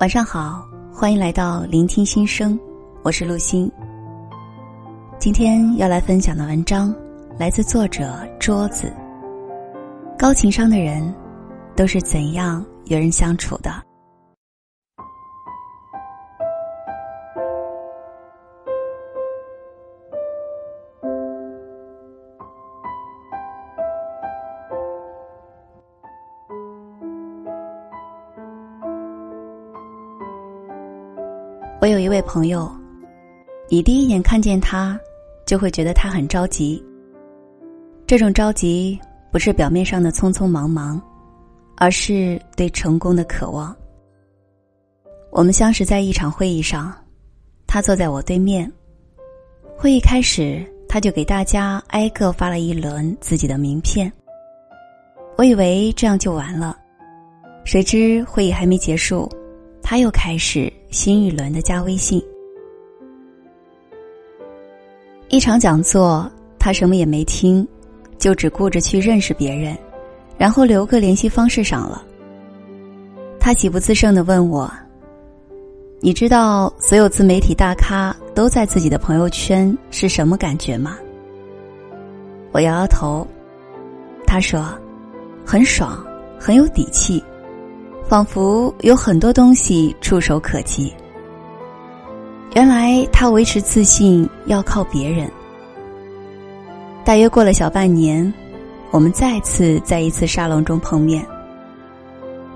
晚上好，欢迎来到聆听心声，我是陆欣。今天要来分享的文章来自作者桌子。高情商的人都是怎样与人相处的？朋友，你第一眼看见他，就会觉得他很着急。这种着急不是表面上的匆匆忙忙，而是对成功的渴望。我们相识在一场会议上，他坐在我对面。会议开始，他就给大家挨个发了一轮自己的名片。我以为这样就完了，谁知会议还没结束。他又开始新一轮的加微信。一场讲座，他什么也没听，就只顾着去认识别人，然后留个联系方式上了。他喜不自胜的问我：“你知道所有自媒体大咖都在自己的朋友圈是什么感觉吗？”我摇摇头。他说：“很爽，很有底气。”仿佛有很多东西触手可及。原来他维持自信要靠别人。大约过了小半年，我们再次在一次沙龙中碰面。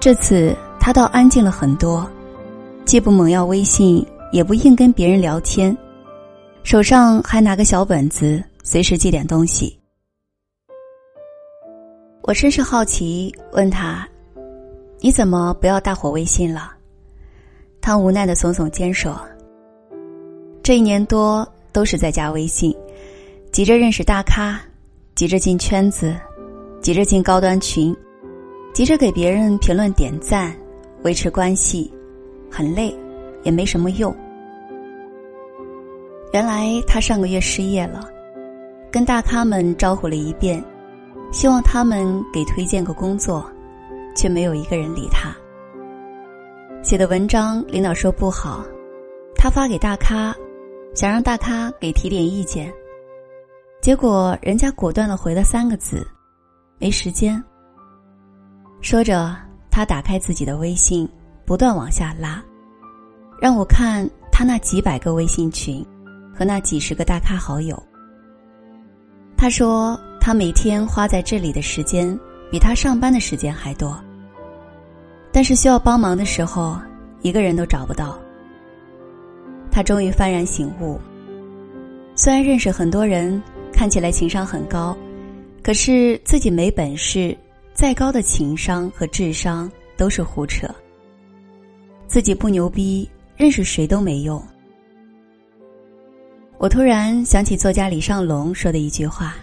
这次他倒安静了很多，既不猛要微信，也不硬跟别人聊天，手上还拿个小本子，随时记点东西。我甚是好奇，问他。你怎么不要大伙微信了？他无奈的耸耸肩说：“这一年多都是在加微信，急着认识大咖，急着进圈子，急着进高端群，急着给别人评论点赞，维持关系，很累，也没什么用。原来他上个月失业了，跟大咖们招呼了一遍，希望他们给推荐个工作。”却没有一个人理他。写的文章，领导说不好，他发给大咖，想让大咖给提点意见，结果人家果断的回了三个字：“没时间。”说着，他打开自己的微信，不断往下拉，让我看他那几百个微信群和那几十个大咖好友。他说，他每天花在这里的时间。比他上班的时间还多，但是需要帮忙的时候，一个人都找不到。他终于幡然醒悟：虽然认识很多人，看起来情商很高，可是自己没本事，再高的情商和智商都是胡扯。自己不牛逼，认识谁都没用。我突然想起作家李尚龙说的一句话：“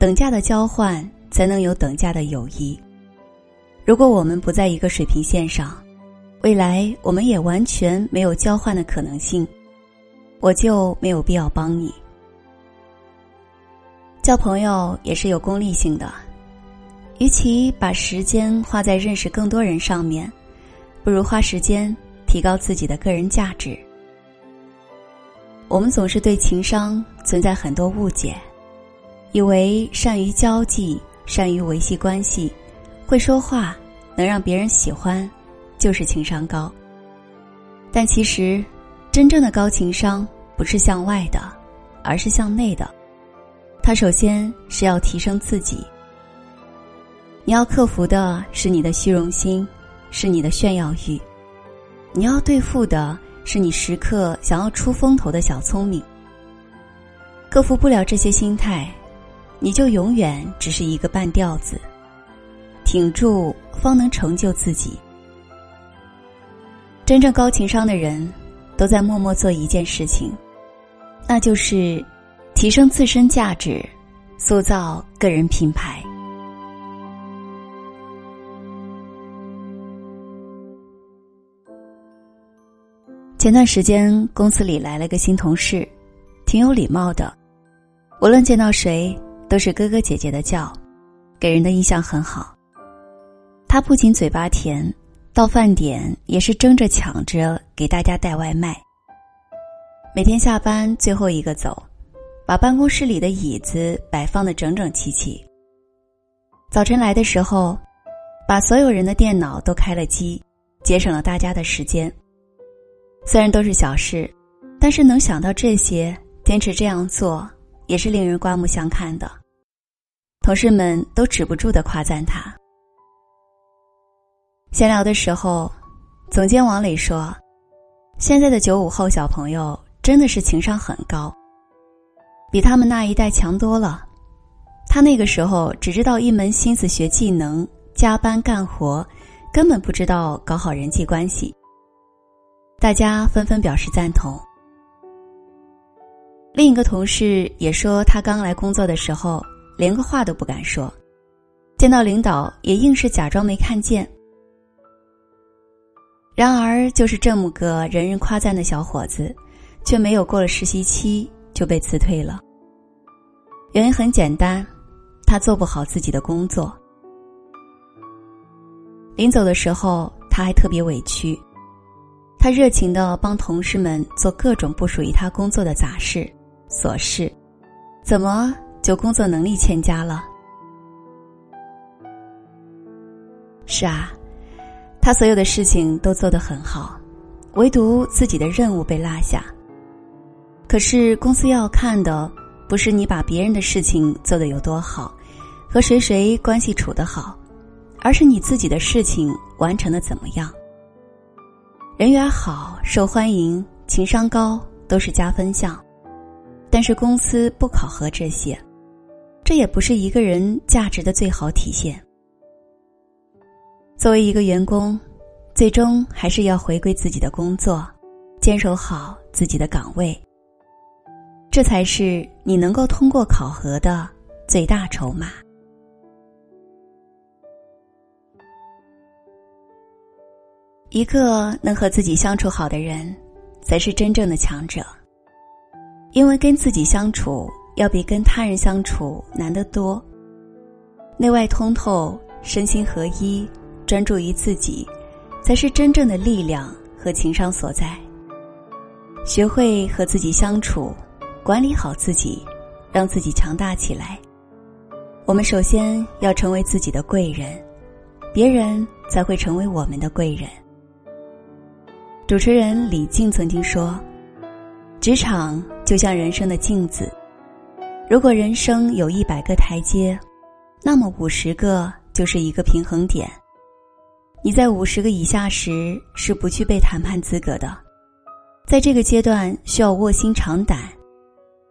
等价的交换。”才能有等价的友谊。如果我们不在一个水平线上，未来我们也完全没有交换的可能性，我就没有必要帮你。交朋友也是有功利性的，与其把时间花在认识更多人上面，不如花时间提高自己的个人价值。我们总是对情商存在很多误解，以为善于交际。善于维系关系，会说话，能让别人喜欢，就是情商高。但其实，真正的高情商不是向外的，而是向内的。他首先是要提升自己。你要克服的是你的虚荣心，是你的炫耀欲；你要对付的是你时刻想要出风头的小聪明。克服不了这些心态。你就永远只是一个半吊子，挺住方能成就自己。真正高情商的人，都在默默做一件事情，那就是提升自身价值，塑造个人品牌。前段时间公司里来了个新同事，挺有礼貌的，无论见到谁都是哥哥姐姐的叫，给人的印象很好。他不仅嘴巴甜，到饭点也是争着抢着给大家带外卖。每天下班最后一个走，把办公室里的椅子摆放的整整齐齐。早晨来的时候，把所有人的电脑都开了机，节省了大家的时间。虽然都是小事，但是能想到这些，坚持这样做，也是令人刮目相看的。同事们都止不住的夸赞他。闲聊的时候，总监王磊说：“现在的九五后小朋友真的是情商很高，比他们那一代强多了。他那个时候只知道一门心思学技能、加班干活，根本不知道搞好人际关系。”大家纷纷表示赞同。另一个同事也说，他刚来工作的时候连个话都不敢说，见到领导也硬是假装没看见。然而，就是这么个人人夸赞的小伙子，却没有过了实习期就被辞退了。原因很简单，他做不好自己的工作。临走的时候，他还特别委屈。他热情的帮同事们做各种不属于他工作的杂事、琐事，怎么就工作能力欠佳了？是啊，他所有的事情都做得很好，唯独自己的任务被落下。可是公司要看的不是你把别人的事情做得有多好，和谁谁关系处得好，而是你自己的事情完成的怎么样。人缘好、受欢迎、情商高都是加分项，但是公司不考核这些，这也不是一个人价值的最好体现。作为一个员工，最终还是要回归自己的工作，坚守好自己的岗位，这才是你能够通过考核的最大筹码。一个能和自己相处好的人，才是真正的强者。因为跟自己相处要比跟他人相处难得多。内外通透，身心合一，专注于自己，才是真正的力量和情商所在。学会和自己相处，管理好自己，让自己强大起来。我们首先要成为自己的贵人，别人才会成为我们的贵人。主持人李静曾经说：“职场就像人生的镜子，如果人生有一百个台阶，那么五十个就是一个平衡点。你在五十个以下时是不具备谈判资格的，在这个阶段需要卧薪尝胆，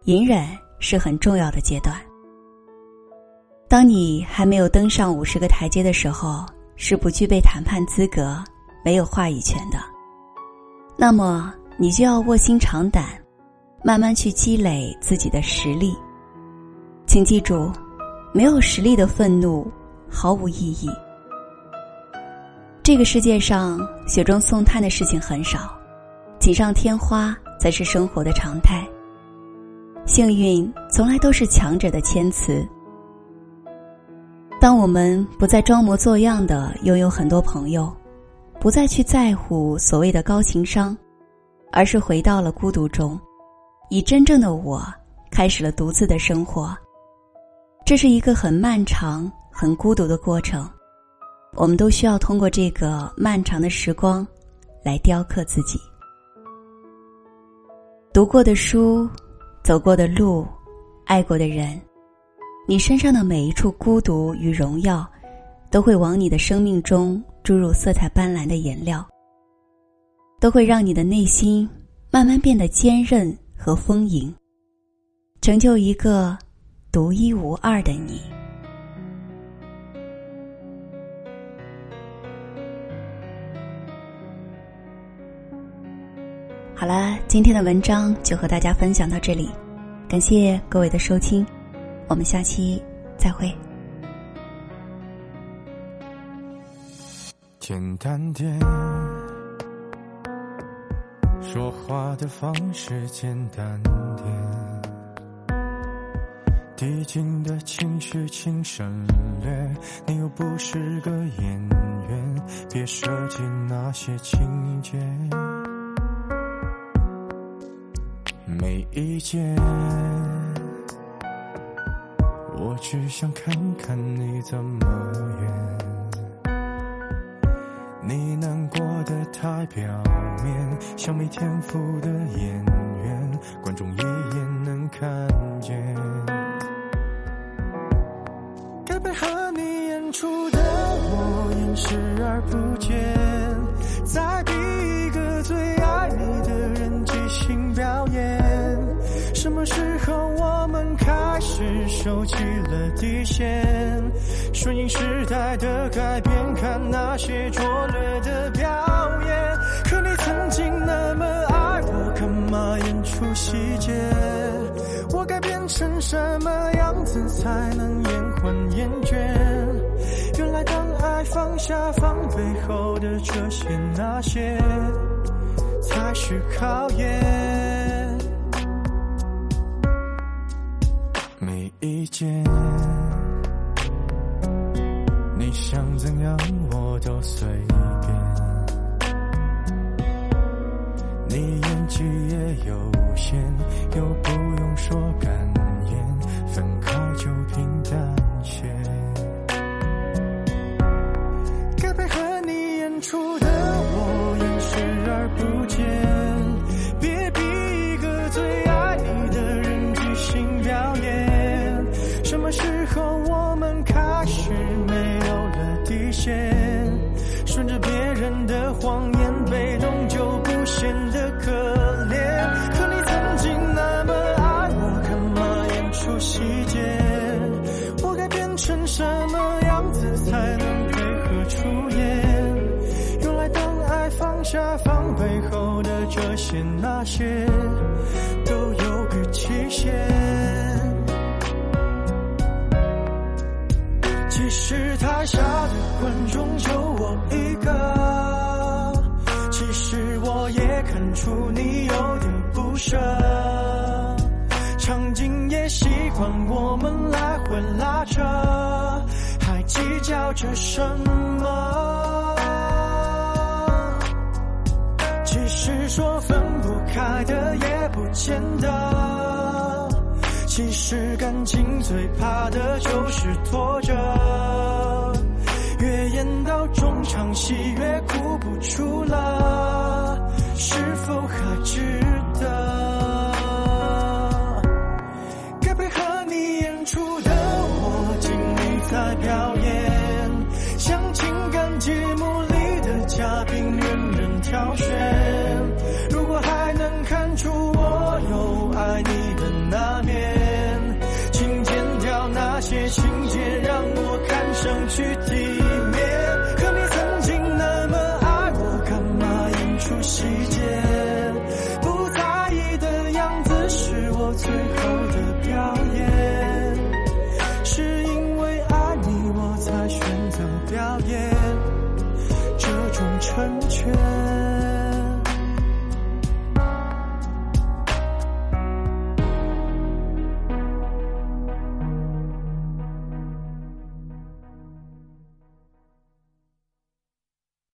隐忍是很重要的阶段。当你还没有登上五十个台阶的时候，是不具备谈判资格、没有话语权的。”那么，你就要卧薪尝胆，慢慢去积累自己的实力。请记住，没有实力的愤怒毫无意义。这个世界上雪中送炭的事情很少，锦上添花才是生活的常态。幸运从来都是强者的谦词。当我们不再装模作样的拥有很多朋友。不再去在乎所谓的高情商，而是回到了孤独中，以真正的我开始了独自的生活。这是一个很漫长、很孤独的过程，我们都需要通过这个漫长的时光，来雕刻自己。读过的书，走过的路，爱过的人，你身上的每一处孤独与荣耀，都会往你的生命中。注入色彩斑斓的颜料，都会让你的内心慢慢变得坚韧和丰盈，成就一个独一无二的你。好了，今天的文章就和大家分享到这里，感谢各位的收听，我们下期再会。简单点，说话的方式简单点，递进的情绪请省略。你又不是个演员，别设计那些情节。没意见，我只想看看你怎么演。你难过的太表面，像没天赋的演员，观众一眼能看见。该配合你演出的我，演视而不见。再什么时候我们开始收起了底线？顺应时代的改变，看那些拙劣的表演。可你曾经那么爱我，干嘛演出细节？我该变成什么样子才能延缓厌倦？原来当爱放下防备后的这些那些，才是考验。没意见，你想怎样我都随便。你演技也有限，又不用说感言，分开就平淡下放背后的这些那些，都有个期限。其实台下的观众就我一个，其实我也看出你有点不舍，场景也习惯我们来回拉扯，还计较着什么？开的也不见得。其实感情最怕的就是拖着，越演到中场戏越哭不出了，是否还值